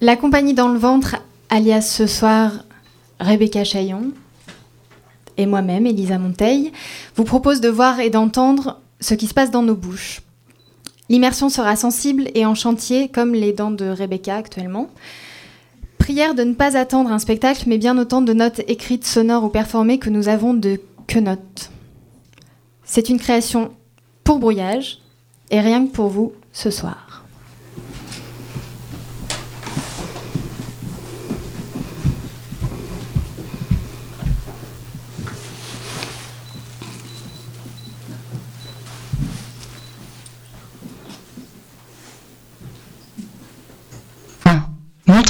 La compagnie dans le ventre, alias ce soir Rebecca Chaillon, et moi-même, Elisa Monteil, vous propose de voir et d'entendre ce qui se passe dans nos bouches. L'immersion sera sensible et en chantier, comme les dents de Rebecca actuellement. Prière de ne pas attendre un spectacle, mais bien autant de notes écrites, sonores ou performées que nous avons de que notes. C'est une création pour brouillage, et rien que pour vous ce soir.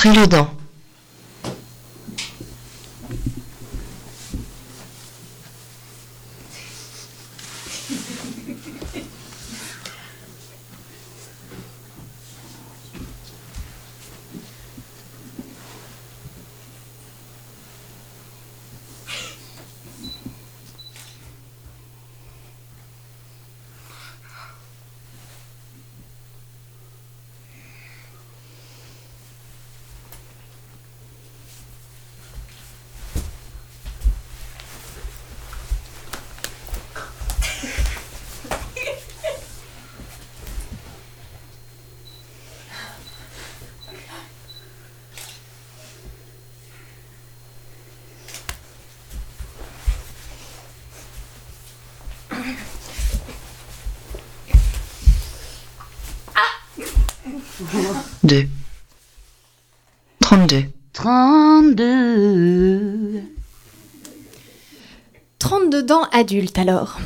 Montrez les dents. Deux. 32. 32. 32 dents adultes alors.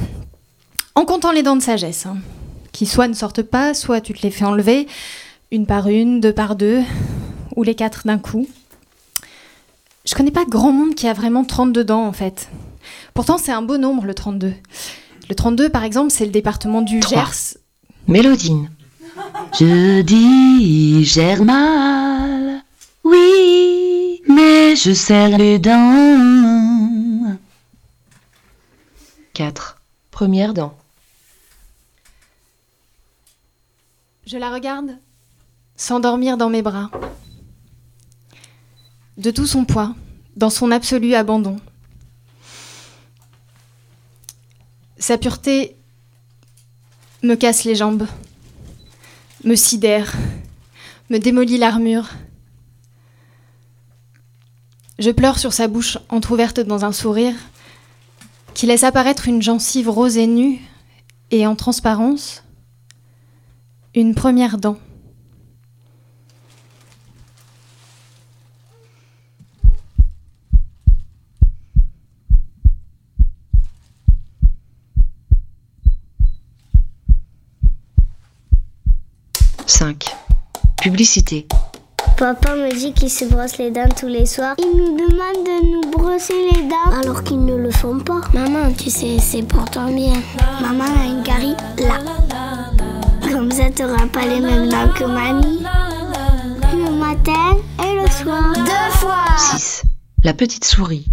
En comptant les dents de sagesse, hein, qui soit ne sortent pas, soit tu te les fais enlever, une par une, deux par deux, ou les quatre d'un coup. Je connais pas grand monde qui a vraiment 32 dents en fait. Pourtant c'est un beau nombre le 32. Le 32 par exemple c'est le département du. Gers. Mélodine. Je dis j'ai mal. Oui, mais je serre les dents. 4. Première dent. Je la regarde s'endormir dans mes bras. De tout son poids, dans son absolu abandon. Sa pureté me casse les jambes, me sidère, me démolit l'armure. Je pleure sur sa bouche entr'ouverte dans un sourire qui laisse apparaître une gencive rose et nue et en transparence une première dent. Cinq. Publicité. Papa me dit qu'il se brosse les dents tous les soirs. Il nous demande de nous brosser les dents alors qu'ils ne le font pas. Maman, tu sais, c'est pour ton bien. Maman a une carie là. Comme ça, t'auras pas les mêmes dents que Mani. Le matin et le soir. Deux fois 6. La petite souris.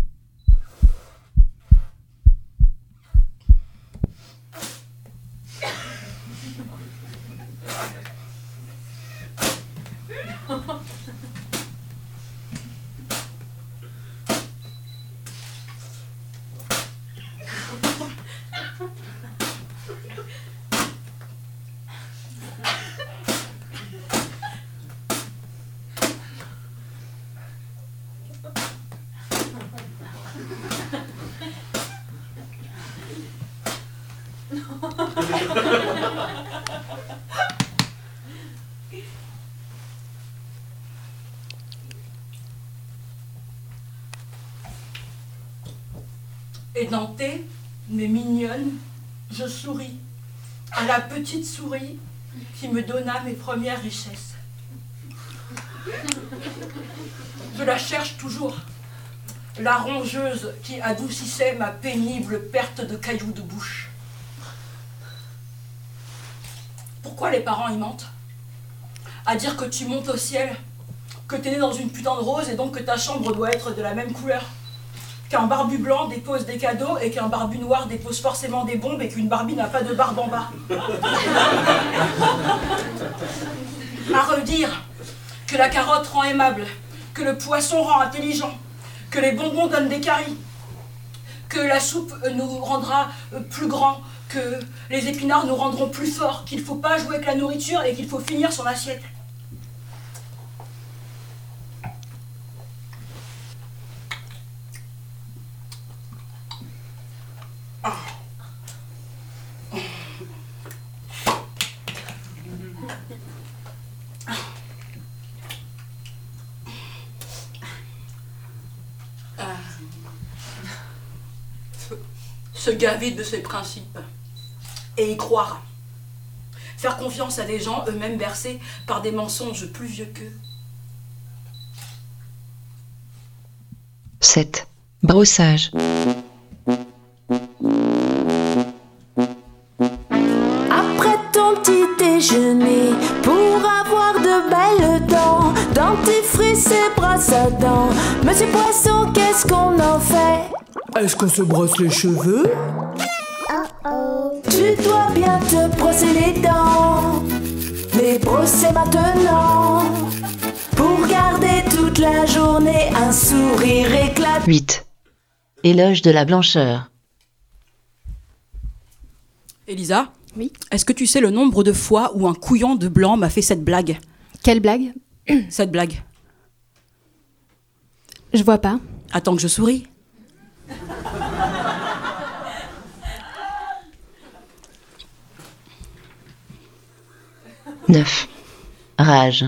Édentée, mais mignonne, je souris à la petite souris qui me donna mes premières richesses. Je la cherche toujours, la rongeuse qui adoucissait ma pénible perte de cailloux de bouche. Pourquoi les parents y mentent? À dire que tu montes au ciel, que t'es né dans une putain de rose et donc que ta chambre doit être de la même couleur qu'un barbu blanc dépose des cadeaux et qu'un barbu noir dépose forcément des bombes et qu'une Barbie n'a pas de barbe en bas. à redire que la carotte rend aimable, que le poisson rend intelligent, que les bonbons donnent des caries, que la soupe nous rendra euh, plus grands, que les épinards nous rendront plus forts, qu'il ne faut pas jouer avec la nourriture et qu'il faut finir son assiette. Gaver de ses principes et y croire. Faire confiance à des gens eux-mêmes bercés par des mensonges plus vieux qu'eux. 7. Brossage. Après ton petit déjeuner, pour avoir de belles dents, dentifrice et brosse à dents. Monsieur Poisson, qu'est-ce qu'on en fait? Est-ce qu'on se brosse les cheveux? Tu dois bien te brosser les dents, les brosser maintenant. Pour garder toute la journée un sourire éclatant. 8. Éloge de la blancheur. Elisa Oui. Est-ce que tu sais le nombre de fois où un couillon de blanc m'a fait cette blague? Quelle blague? Cette blague. Je vois pas. Attends que je souris. Neuf. Rage.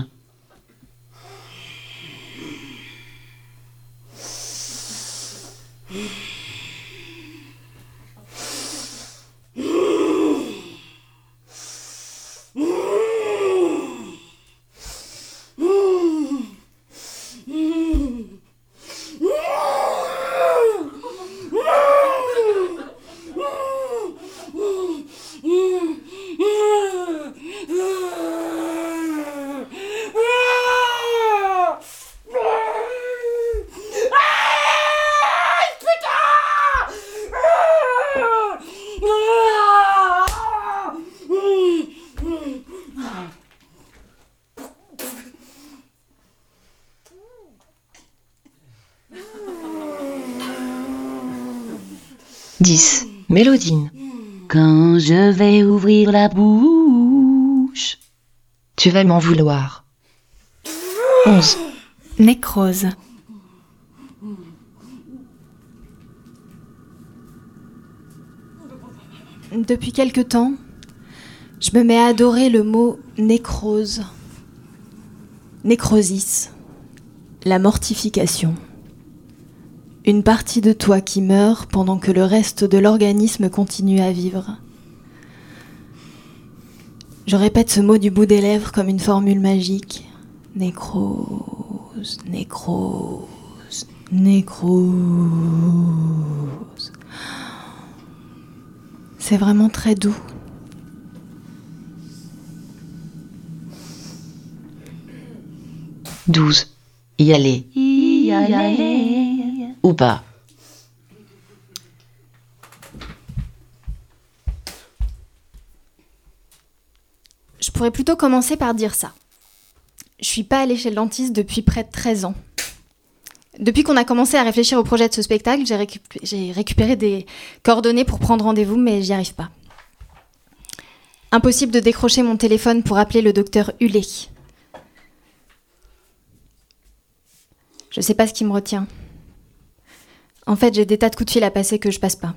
Dix. Mélodine. Quand je vais la bouche, Tu vas m'en vouloir. Onze. Nécrose. Depuis quelque temps, je me mets à adorer le mot nécrose. Nécrosis. La mortification. Une partie de toi qui meurt pendant que le reste de l'organisme continue à vivre. Je répète ce mot du bout des lèvres comme une formule magique. Nécrose, nécrose, nécrose. C'est vraiment très doux. Douze. Y aller. y aller. Ou pas. Pourrais plutôt commencer par dire ça. Je suis pas allée chez le dentiste depuis près de 13 ans. Depuis qu'on a commencé à réfléchir au projet de ce spectacle, j'ai récup- j'ai récupéré des coordonnées pour prendre rendez-vous, mais j'y arrive pas. Impossible de décrocher mon téléphone pour appeler le docteur Hulé. Je sais pas ce qui me retient. En fait, j'ai des tas de coups de fil à passer que je passe pas.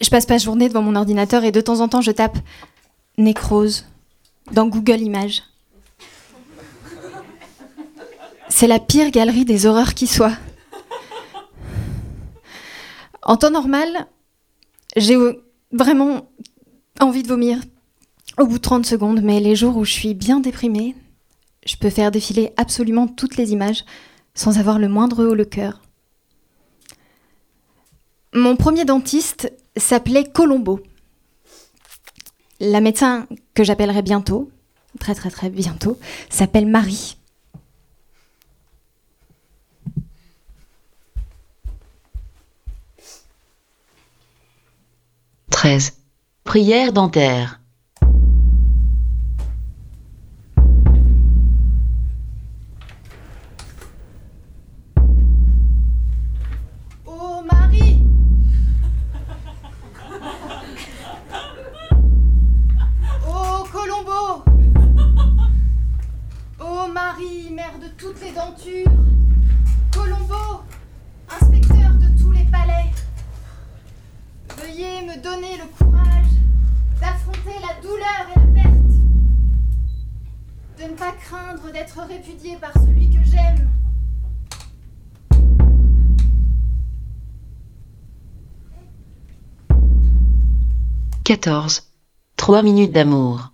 Je passe pas journée devant mon ordinateur et de temps en temps je tape nécrose dans Google Images. C'est la pire galerie des horreurs qui soit. En temps normal, j'ai vraiment envie de vomir au bout de 30 secondes, mais les jours où je suis bien déprimée, je peux faire défiler absolument toutes les images sans avoir le moindre haut le cœur. Mon premier dentiste s'appelait Colombo. La médecin que j'appellerai bientôt, très très très bientôt, s'appelle Marie. Treize. Prière dentaire. Me donner le courage d'affronter la douleur et la perte. De ne pas craindre d'être répudié par celui que j'aime. Quatorze. Trois minutes d'amour.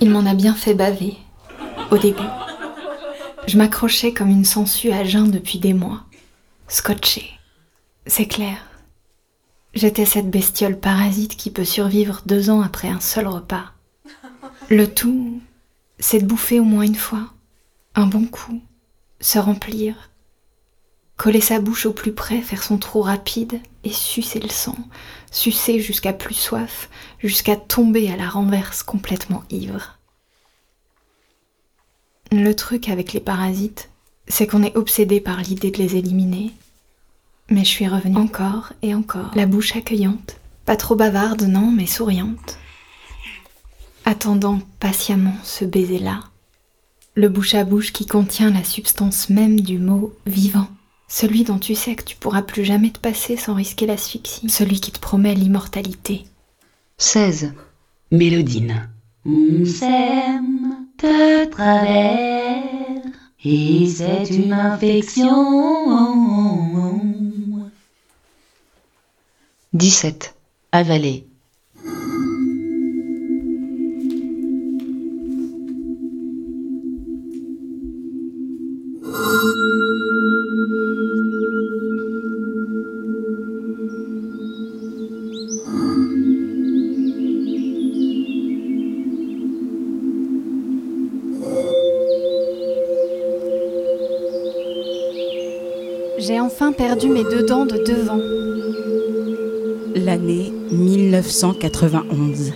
Il m'en a bien fait baver, au début. Je m'accrochais comme une sangsue à jeun depuis des mois, scotchée. C'est clair. J'étais cette bestiole parasite qui peut survivre deux ans après un seul repas. Le tout, c'est de bouffer au moins une fois, un bon coup, se remplir, coller sa bouche au plus près, faire son trou rapide et sucer le sang, sucer jusqu'à plus soif, jusqu'à tomber à la renverse complètement ivre. Le truc avec les parasites, c'est qu'on est obsédé par l'idée de les éliminer. Mais je suis revenue encore et encore, la bouche accueillante, pas trop bavarde, non, mais souriante, attendant patiemment ce baiser-là, le bouche à bouche qui contient la substance même du mot vivant, celui dont tu sais que tu pourras plus jamais te passer sans risquer l'asphyxie, celui qui te promet l'immortalité. Seize. Mélodine. On s'aime de travers et c'est une infection. Dix-sept. Avaler. J'ai enfin perdu mes deux dents de devant. L'année 1991.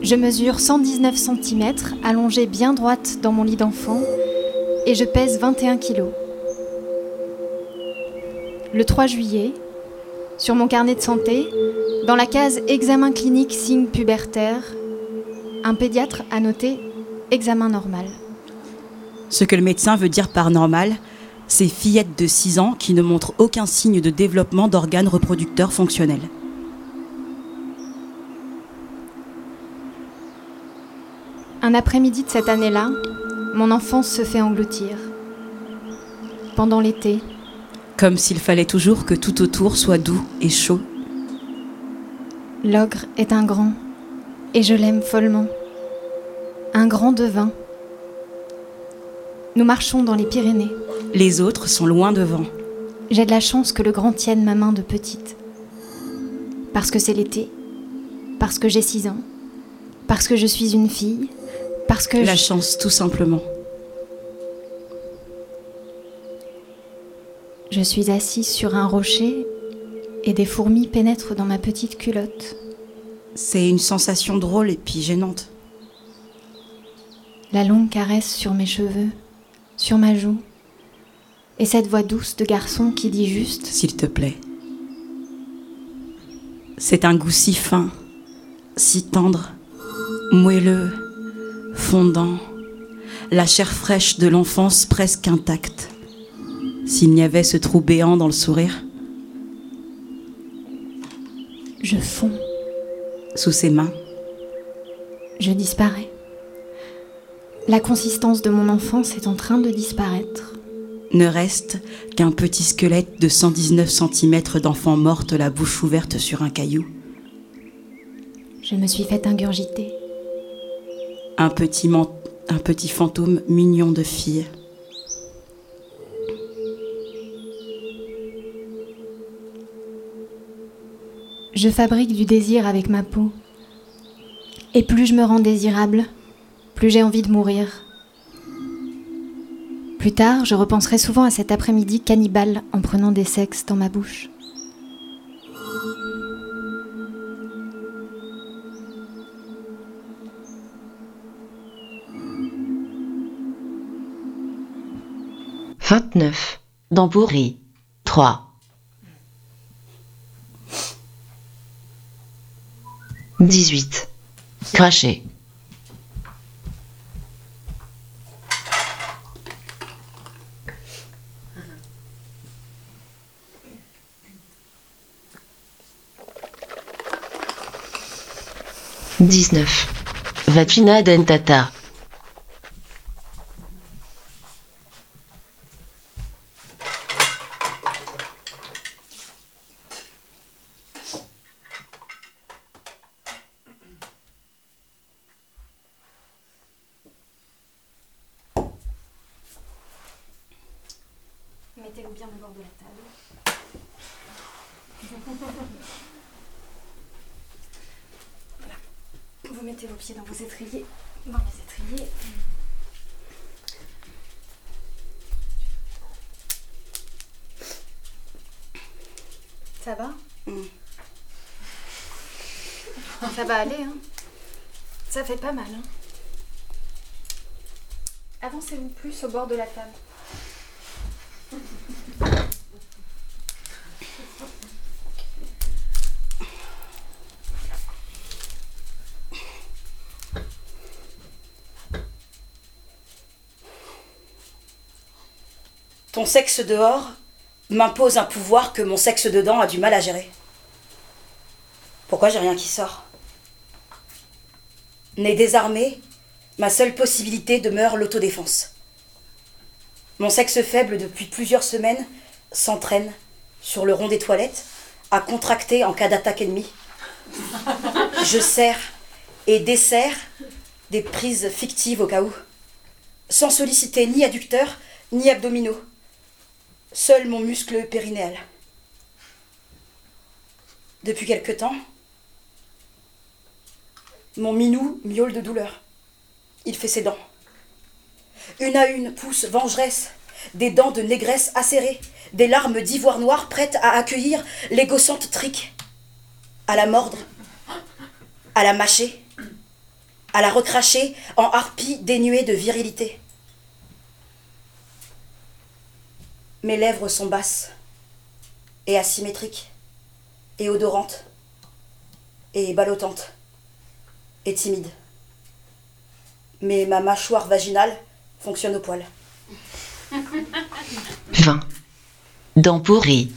Je mesure 119 cm, allongée bien droite dans mon lit d'enfant, et je pèse 21 kg. Le 3 juillet, sur mon carnet de santé, dans la case examen clinique signe pubertaire, un pédiatre a noté examen normal. Ce que le médecin veut dire par normal, c'est fillette de 6 ans qui ne montre aucun signe de développement d'organes reproducteurs fonctionnels. Un après-midi de cette année-là, mon enfance se fait engloutir. Pendant l'été, Comme s'il fallait toujours que tout autour soit doux et chaud. l'ogre est un grand, et je l'aime follement. Un grand devin. Nous marchons dans les Pyrénées. Les autres sont loin devant. J'ai de la chance que le grand tienne ma main de petite. Parce que c'est l'été, parce que j'ai 6 ans, parce que je suis une fille, parce que La je- chance, tout simplement. je suis assise sur un rocher et des fourmis pénètrent dans ma petite culotte. C'est une sensation drôle et puis gênante. La longue caresse sur mes cheveux, sur ma joue, et cette voix douce de garçon qui dit juste S'il te plaît. C'est un goût si fin, si tendre, moelleux, fondant, la chair fraîche de l'enfance presque intacte. S'il n'y avait ce trou béant dans le sourire, Je fonds, sous ses mains, je disparais. La consistance de mon enfance est en train de disparaître. Ne reste qu'un petit squelette de 119 cm d'enfant morte, la bouche ouverte sur un caillou. Je me suis fait ingurgiter. Un petit, man- un petit fantôme mignon de fille. Je fabrique du désir avec ma peau. Et plus je me rends désirable, plus j'ai envie de mourir. Plus tard, je repenserai souvent à cet après-midi cannibale en prenant des sexes dans ma bouche. Vingt-neuf. Dambourri. Trois. Dix-huit. Cracher. Dix-neuf. Vagina dentata. Mettez-vous bien au bord de la table. Voilà. Vous mettez vos pieds dans vos étriers. Dans les étriers. Ça va Ça va aller, hein Ça fait pas mal, hein Avancez-vous plus au bord de la table. Ton sexe dehors m'impose un pouvoir que mon sexe dedans a du mal à gérer. Pourquoi j'ai rien qui sort? Né désarmé, ma seule possibilité demeure l'autodéfense. Mon sexe faible depuis plusieurs semaines s'entraîne sur le rond des toilettes à contracter en cas d'attaque ennemie. Je serre et desserre des prises fictives au cas où, sans solliciter ni adducteurs ni abdominaux. Seul mon muscle périnéal. Depuis quelque temps, mon minou miaule de douleur. Il fait ses dents. Une à une pousse vengeresse des dents de négresse acérées, des larmes d'ivoire noir prêtes à accueillir les gossantes triques, à la mordre, à la mâcher, à la recracher en harpie dénuée de virilité. Mes lèvres sont basses et asymétriques et odorantes et ballottantes et timides. Mais ma mâchoire vaginale fonctionne au poil. 20. Dents pourries.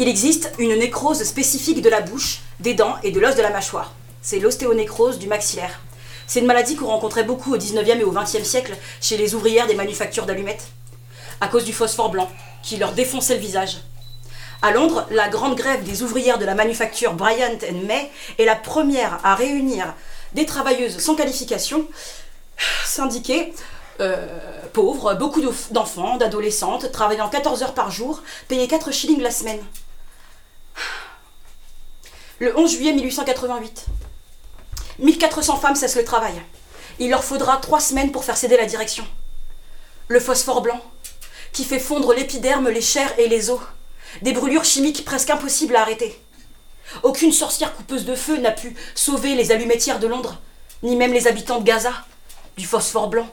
Il existe une nécrose spécifique de la bouche, des dents et de l'os de la mâchoire. C'est l'ostéonécrose du maxillaire. C'est une maladie qu'on rencontrait beaucoup au 19e et au 20e siècle chez les ouvrières des manufactures d'allumettes, à cause du phosphore blanc qui leur défonçait le visage. À Londres, la grande grève des ouvrières de la manufacture Bryant May est la première à réunir des travailleuses sans qualification, syndiquées, euh, pauvres, beaucoup d'enf- d'enfants, d'adolescentes, travaillant 14 heures par jour, payées 4 shillings la semaine. Le 11 juillet 1888, 1400 femmes cessent le travail. Il leur faudra 3 semaines pour faire céder la direction. Le phosphore blanc, qui fait fondre l'épiderme, les chairs et les os. Des brûlures chimiques presque impossibles à arrêter. Aucune sorcière coupeuse de feu n'a pu sauver les allumettières de Londres, ni même les habitants de Gaza, du phosphore blanc.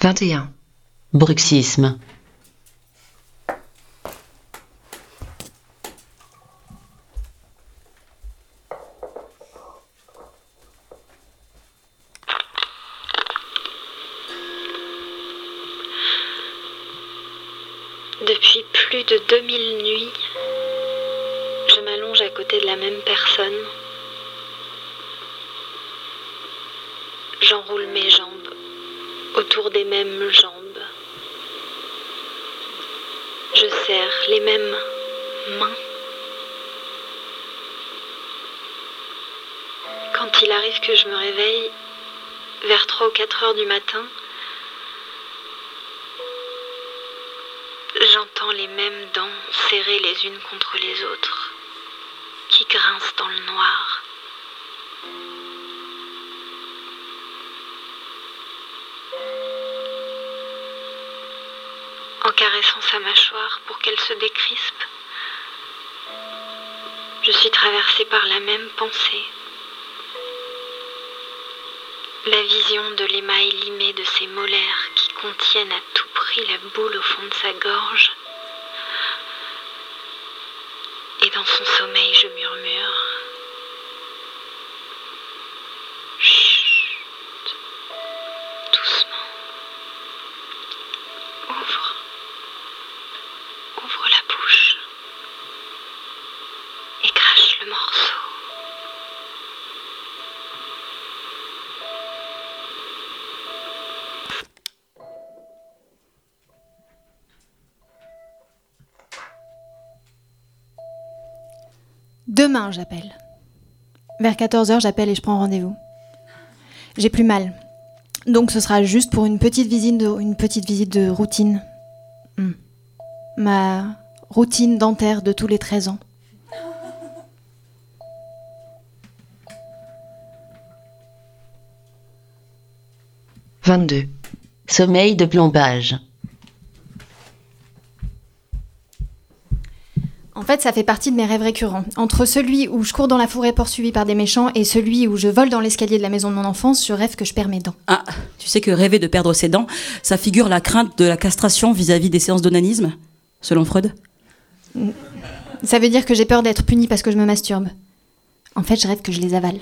Vingt et un. Bruxisme. Depuis plus de 2000 nuits, je m'allonge à côté de la même personne. J'enroule mes jambes autour des mêmes jambes. Je serre les mêmes mains. Quand il arrive que je me réveille vers 3 ou 4 heures du J'entends les mêmes dents serrées les unes contre les autres, qui grincent dans le noir. En caressant sa mâchoire pour qu'elle se décrispe, je suis traversée par la même pensée. La vision de l'émail limé de ses molaires qui contiennent à tout prix la boule au fond de sa gorge. Et dans son sommeil, je murmure. Chut. Doucement. Ouvre. Ouvre la bouche. Et crache le morceau. Demain, j'appelle. Vers 14h, j'appelle et je prends rendez-vous. J'ai plus mal. Donc ce sera juste pour une petite visite de, une petite visite de routine. Hmm. Ma routine dentaire de tous les 13 ans. Vingt-deux. Sommeil de plombage. Fait, ça fait partie de mes rêves récurrents. Entre celui où je cours dans la forêt poursuivi par des méchants et celui où je vole dans l'escalier de la maison de mon enfance, je rêve que je perds mes dents. Ah, tu sais que rêver de perdre ses dents, ça figure la crainte de la castration vis-à-vis des séances d'onanisme, selon Freud? Ça veut dire que j'ai peur d'être punie parce que je me masturbe. En fait, je rêve que je les avale.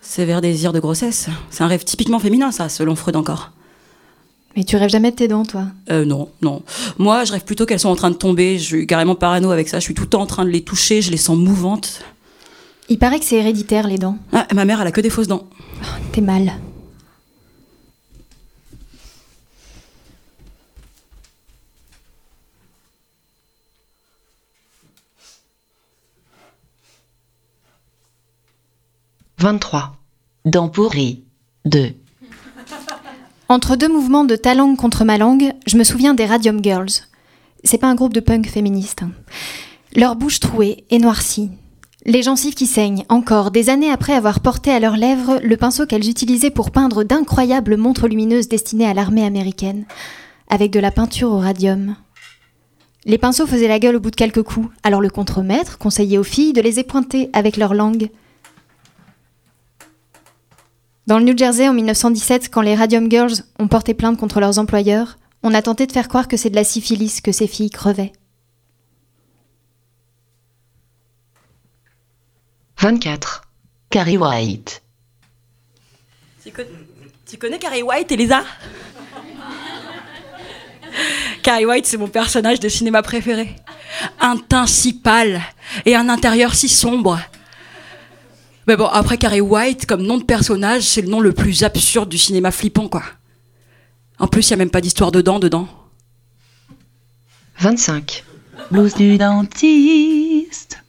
Sévère désir de grossesse. C'est un rêve typiquement féminin, ça, selon Freud encore. Mais tu rêves jamais de tes dents, toi Euh, non, non. Moi, je rêve plutôt qu'elles sont en train de tomber. Je suis carrément parano avec ça. Je suis tout le temps en train de les toucher. Je les sens mouvantes. Il paraît que c'est héréditaire, les dents. Ah, ma mère, elle a que des fausses dents. T'es mal. 23. Dents pourries. 2. Entre deux mouvements de ta langue contre ma langue, je me souviens des Radium Girls. C'est pas un groupe de punk féministe. hein. Leur bouche trouée et noircie. Les gencives qui saignent, encore, des années après avoir porté à leurs lèvres le pinceau qu'elles utilisaient pour peindre d'incroyables montres lumineuses destinées à l'armée américaine, avec de la peinture au radium. Les pinceaux faisaient la gueule au bout de quelques coups, alors le contremaître conseillait aux filles de les épointer avec leur langue. Dans le New Jersey en 1917, quand les Radium Girls ont porté plainte contre leurs employeurs, on a tenté de faire croire que c'est de la syphilis que ces filles crevaient. 24. Carrie White. Tu, con- tu connais Carrie White, Elisa? Carrie White, c'est mon personnage de cinéma préféré. Un teint si pâle et un intérieur si sombre. Mais bon, après Carrie White, comme nom de personnage, c'est le nom le plus absurde du cinéma flippant, quoi. En plus, il n'y a même pas d'histoire de dents dedans. 25. Blouse du dentiste.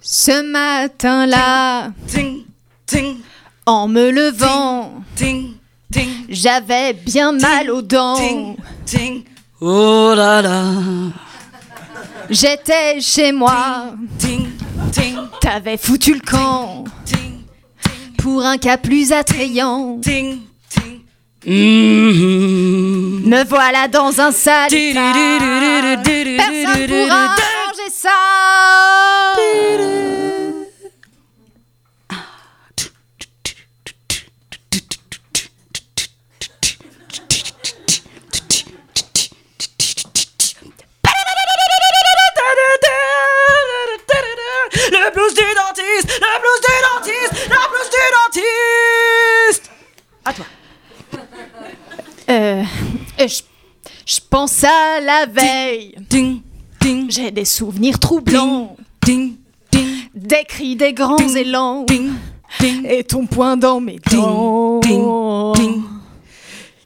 Ce matin-là, Ting, ting, en me levant, ting, ting, j'avais bien mal aux dents. ting, ting. Oh là là. J'étais chez moi, Ting, ting, t'avais foutu le camp pour un cas plus attrayant. ting, ting. Me voilà dans un sale. Personne pourra à la veille. Ding, ding, J'ai des souvenirs troublants. ding, ding, Des cris des grands élans. ding, ding, Et ton poing dans mes dents. ding,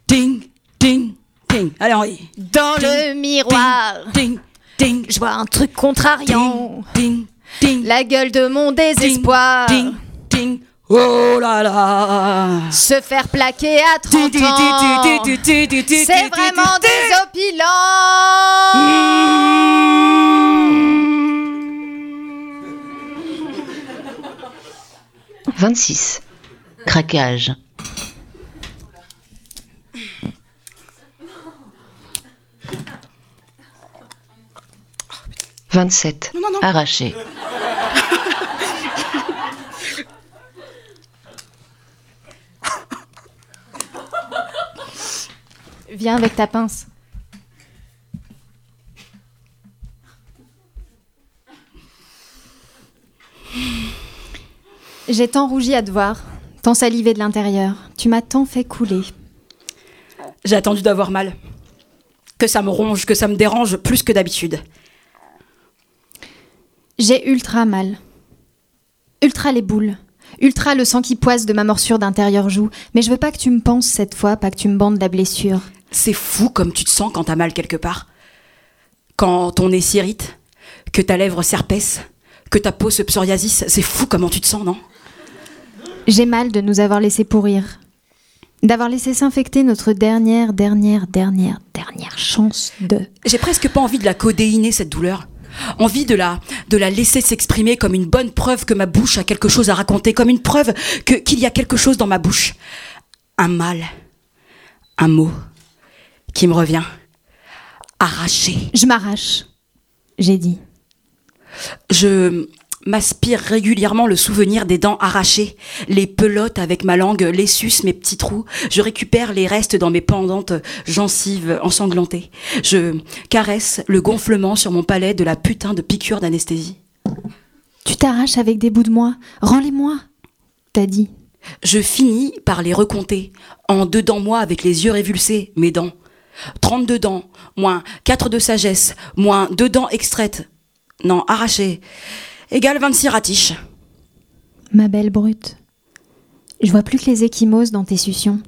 ding, ding, ding, Henri. Dans le miroir, Ding, ding, je vois un truc contrariant. ding, ding, La gueule de mon désespoir. ding, ding. Oh là là. Se faire plaquer à 30 ans. C'est vraiment désopilant. 26. Craquage. Vingt-sept. Arraché. Viens avec ta pince. J'ai tant rougi à te voir, tant salivé de l'intérieur. Tu m'as tant fait couler. J'ai attendu d'avoir mal. Que ça me ronge, que ça me dérange plus que d'habitude. J'ai ultra mal. Ultra les boules. Ultra le sang qui poisse de ma morsure d'intérieur joue. Mais je veux pas que tu me penses cette fois, pas que tu me bandes la blessure. C'est fou comme tu te sens quand t'as mal quelque part. Quand ton nez s'irrite, que ta lèvre s'herpesse, que ta peau se psoriasis, c'est fou comment tu te sens, non? J'ai mal de nous avoir laissé pourrir. D'avoir laissé s'infecter notre dernière, dernière, dernière, dernière chance de. J'ai presque pas envie de la codéiner, cette douleur. Envie de la, de la laisser s'exprimer comme une bonne preuve que ma bouche a quelque chose à raconter, comme une preuve que, qu'il y a quelque chose dans ma bouche. Un mal, un mot qui me revient. Arraché. Je m'arrache. J'ai dit. Je m'aspire régulièrement le souvenir des dents arrachées, les pelotes avec ma langue, les suces, mes petits trous. Je récupère les restes dans mes pendantes gencives ensanglantées. Je caresse le gonflement sur mon palais de la putain de piqûre d'anesthésie. Tu t'arraches avec des bouts de moi. Rends-les-moi. T'as dit. Je finis par les recompter, en dedans moi avec les yeux révulsés, mes dents. 32 dents, moins 4 de sagesse, moins 2 dents extraites. Non, arrachées. Égale 26 ratiches. Ma belle brute. Je vois plus que les échymoses dans tes suctions.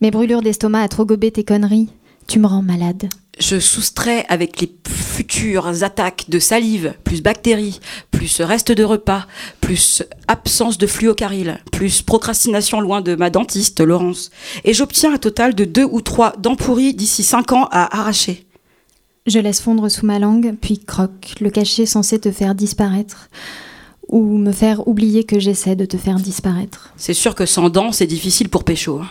Mes brûlures d'estomac à trop gober tes conneries. Tu me rends malade. Je soustrais avec les futures attaques de salive, plus bactéries, plus reste de repas, plus absence de fluocaryl, plus procrastination loin de ma dentiste, Laurence. Et j'obtiens un total de deux ou trois dents pourries d'ici cinq ans à arracher. Je laisse fondre sous ma langue, puis croque, le cachet censé te faire disparaître. Ou me faire oublier que j'essaie de te faire disparaître. C'est sûr que sans dents, c'est difficile pour Pécho. hein.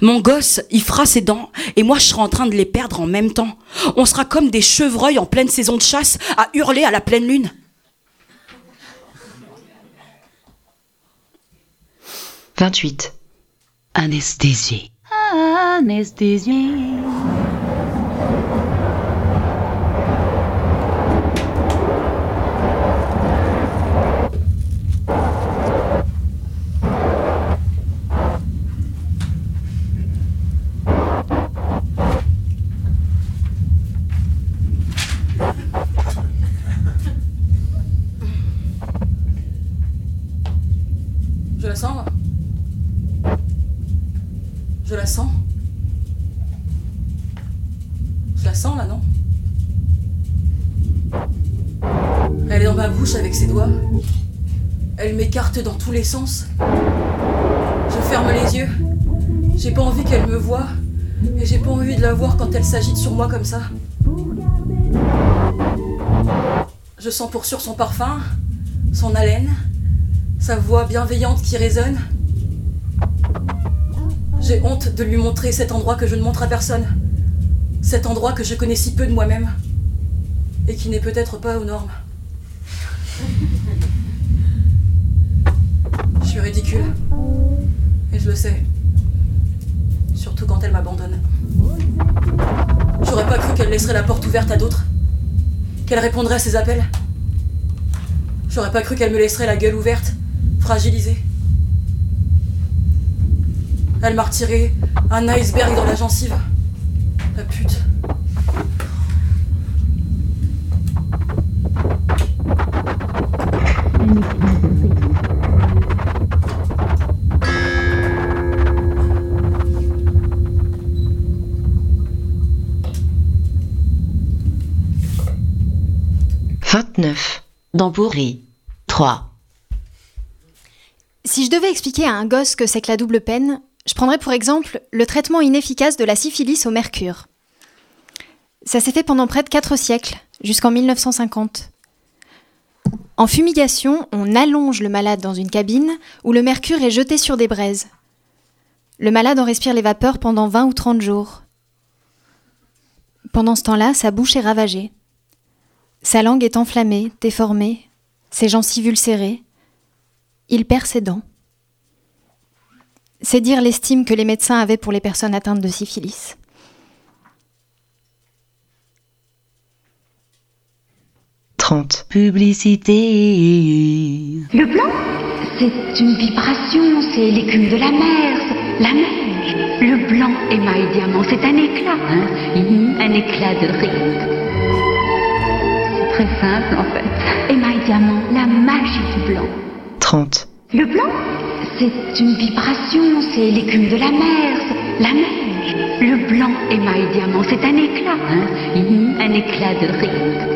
Mon gosse, il fera ses dents, et moi je serai en train de les perdre en même temps. On sera comme des chevreuils en pleine saison de chasse, à hurler à la pleine lune. « 28. Anesthésie. Anesthésie. Je la sens Je la sens Je la sens là, non Elle est dans ma bouche avec ses doigts. Elle m'écarte dans les sens. Je ferme les yeux. J'ai pas envie qu'elle me voie. Et j'ai pas envie de la voir quand elle s'agite sur moi comme ça. Je sens pour sûr son parfum, son haleine, sa voix bienveillante qui résonne. J'ai honte de lui montrer cet endroit que je ne montre à personne. Cet endroit que je connais si peu de moi-même. Et qui n'est peut-être pas aux normes. Je suis ridicule. Et je le sais. Surtout quand elle m'abandonne. J'aurais pas cru qu'elle laisserait la porte ouverte à d'autres. Qu'elle répondrait à ses appels. J'aurais pas cru qu'elle me laisserait la gueule ouverte, fragilisée. Elle m'a retiré un iceberg dans la gencive. La pute. « 29. Dents pourries. 3. Si je devais expliquer à un gosse que c'est que la double peine, je prendrais pour exemple le traitement inefficace de la syphilis au mercure. Ça s'est fait pendant près de 4 siècles, jusqu'en 1950. En fumigation, on allonge le malade dans une cabine où le mercure est jeté sur des braises. Le malade en respire les vapeurs pendant 20 ou 30 jours. Pendant ce temps-là, sa bouche est ravagée. Sa langue est enflammée, déformée, ses gencives ulcérées. Il perd ses dents. C'est dire l'estime que les médecins avaient pour les personnes atteintes de syphilis. Trente. Publicité. Le blanc, c'est une vibration, c'est l'écume de la mer, la neige. Le blanc émail diamant, c'est un éclat, hein un éclat de rire. Très simple en fait. Émail diamant, la magie du blanc. 30. Le blanc, c'est une vibration, c'est l'écume de la mer, c'est la neige. Le blanc émail diamant, c'est un éclat, hein un éclat de rire.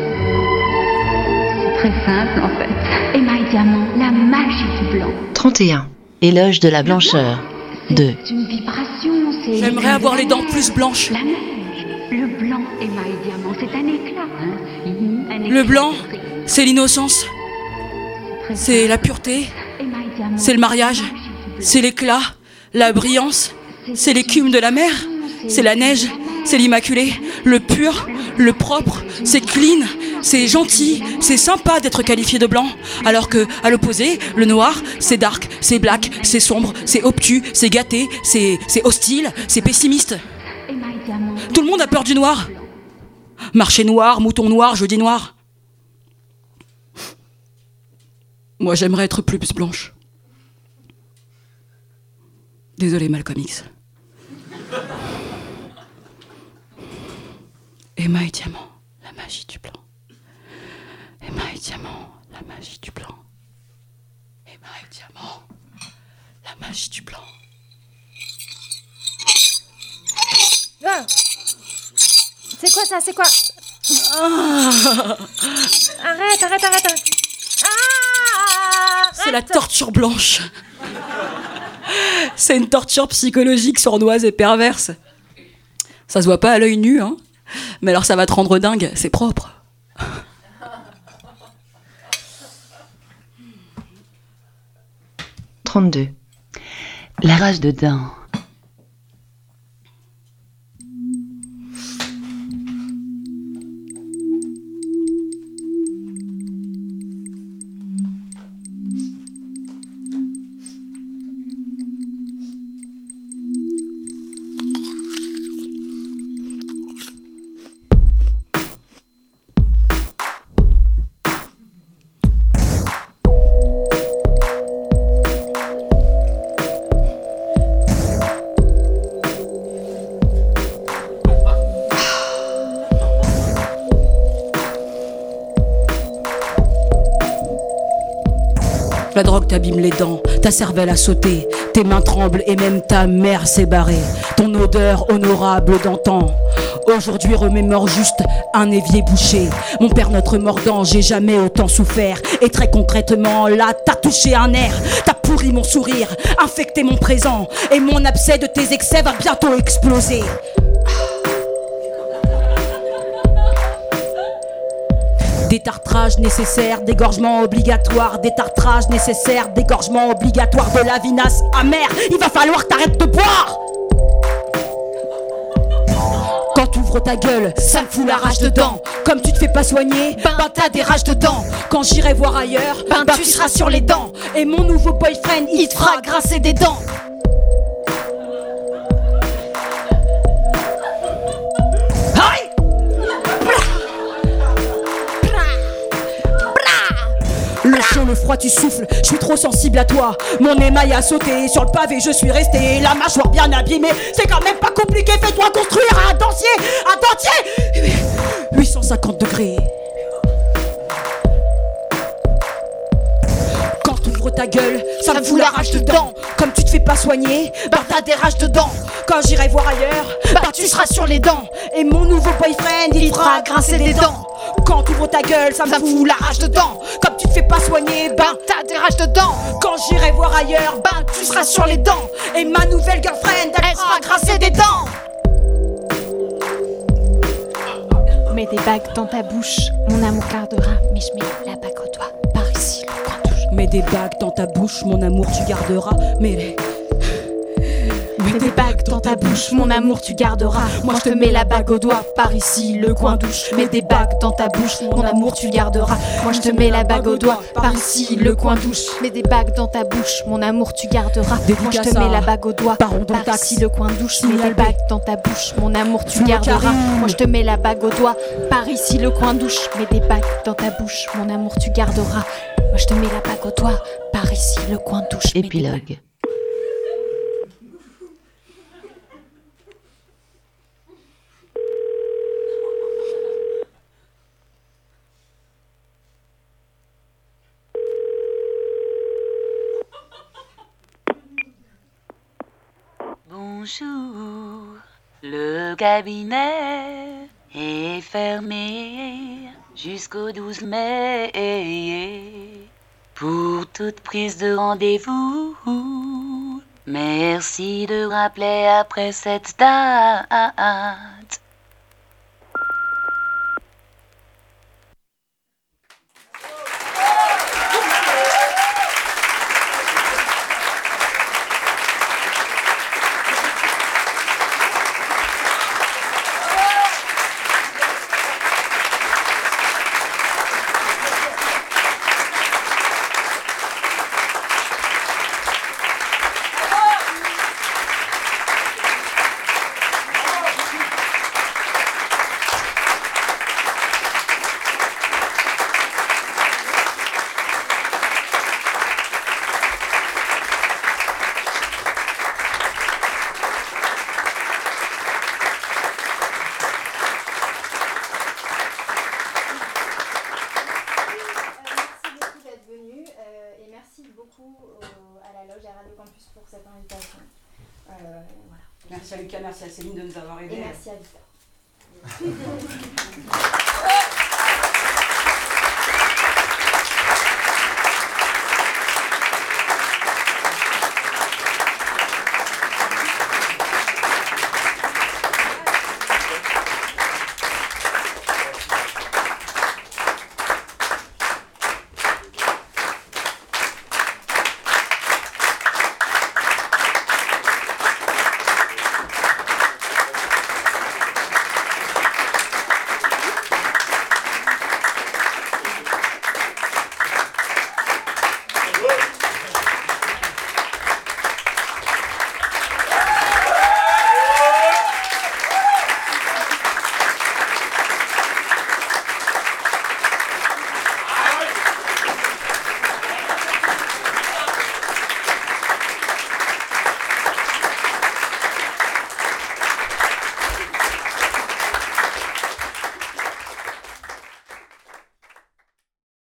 C'est très simple en fait. Émail diamant, la magie du blanc. 31. Éloge de la blancheur. 2. C'est une vibration, c'est. J'aimerais avoir les dents plus blanches. La neige. Le blanc émail diamant, c'est un éclat, hein Le blanc, c'est l'innocence, c'est la pureté, c'est le mariage, c'est l'éclat, la brillance, c'est l'écume de la mer, c'est la neige, c'est l'immaculé, le pur, le propre, c'est clean, c'est gentil, c'est sympa d'être qualifié de blanc. Alors que, à l'opposé, le noir, c'est dark, c'est black, c'est sombre, c'est obtus, c'est gâté, c'est hostile, c'est pessimiste. Tout le monde a peur du noir. Marché noir, mouton noir, jeudi noir. Moi, j'aimerais être plus blanche. Désolé, Malcolm X. Emma et diamant, la magie du blanc. Emma et diamant, la magie du blanc. Emma et diamant, la magie du blanc. C'est quoi ça C'est quoi Arrête, arrête, arrête, arrête. C'est la torture blanche. C'est une torture psychologique sournoise et perverse. Ça se voit pas à l'œil nu, hein. Mais alors ça va te rendre dingue, c'est propre. Trente-deux. La rage de dents. La drogue t'abîme les dents, ta cervelle a sauté, tes mains tremblent et même ta mère s'est barrée. Ton odeur honorable d'antan. Aujourd'hui remémore juste un évier bouché. Mon père notre mordant, j'ai jamais autant souffert. Et très concrètement, là, t'as touché un air. T'as pourri mon sourire, infecté mon présent. Et mon abcès de tes excès va bientôt exploser. Détartrage nécessaire, dégorgement obligatoire, détartrage nécessaire, dégorgement obligatoire de la vinasse amère. Il va falloir t'arrêter de boire. Quand t'ouvres ta gueule, ça me fout la rage dedans. Comme tu te fais pas soigner, ben t'as des rages dedans. Quand j'irai voir ailleurs, ben, tu seras sur les dents. Et mon nouveau boyfriend, il te fera grincer des dents. Le chaud, le froid, tu souffles, je suis trop sensible à toi. Mon émail a sauté sur le pavé, je suis resté la mâchoire bien abîmée. C'est quand même pas compliqué, fais-toi construire un dentier, un dentier 850 degrés. Quand t'ouvres ta gueule, ça me fout la rage dedans. Comme tu te fais pas soigner, bah t'as des rages dedans. Quand j'irai voir ailleurs, bah tu seras sur les dents. Et mon nouveau boyfriend, il fera grincer des dents. Quand t'ouvres ta gueule, ça me fout la rage dedans. Comme tu te fais pas soigner, ben t'as des rages dedans. Quand j'irai voir ailleurs, ben tu seras sur les dents. Et ma nouvelle girlfriend, elle fera grincer des dents. Mets des bagues dans ta bouche, mon amour gardera, mais je mets la bague au doigt, par ici, le coin touche. Mets des bagues dans ta bouche, mon amour tu garderas. Mais les. Mets des bagues dans ta bouche, mon amour tu garderas. Moi je te mets la bague au doigt, par ici, le coin douche. Mets des bagues dans ta bouche, mon amour tu garderas. Moi je te mets la bague au doigt, par ici, le coin douche. Mets des bagues dans ta bouche, mon amour tu garderas. Moi je te mets la bague au doigt, par ici, le coin douche. Mets des bagues dans ta bouche, mon amour tu garderas. Moi je te mets la bague au doigt, par ici, le coin douche. Mets des bagues dans ta bouche, mon amour tu garderas. Moi je te mets la bague au doigt, par ici, le coin douche. Épilogue. Bonjour, le cabinet est fermé jusqu'au 12 mai. Pour toute prise de rendez-vous, merci de rappeler après cette date. Merci à Lucas, merci à Céline de nous avoir aidés. Et merci à Victor.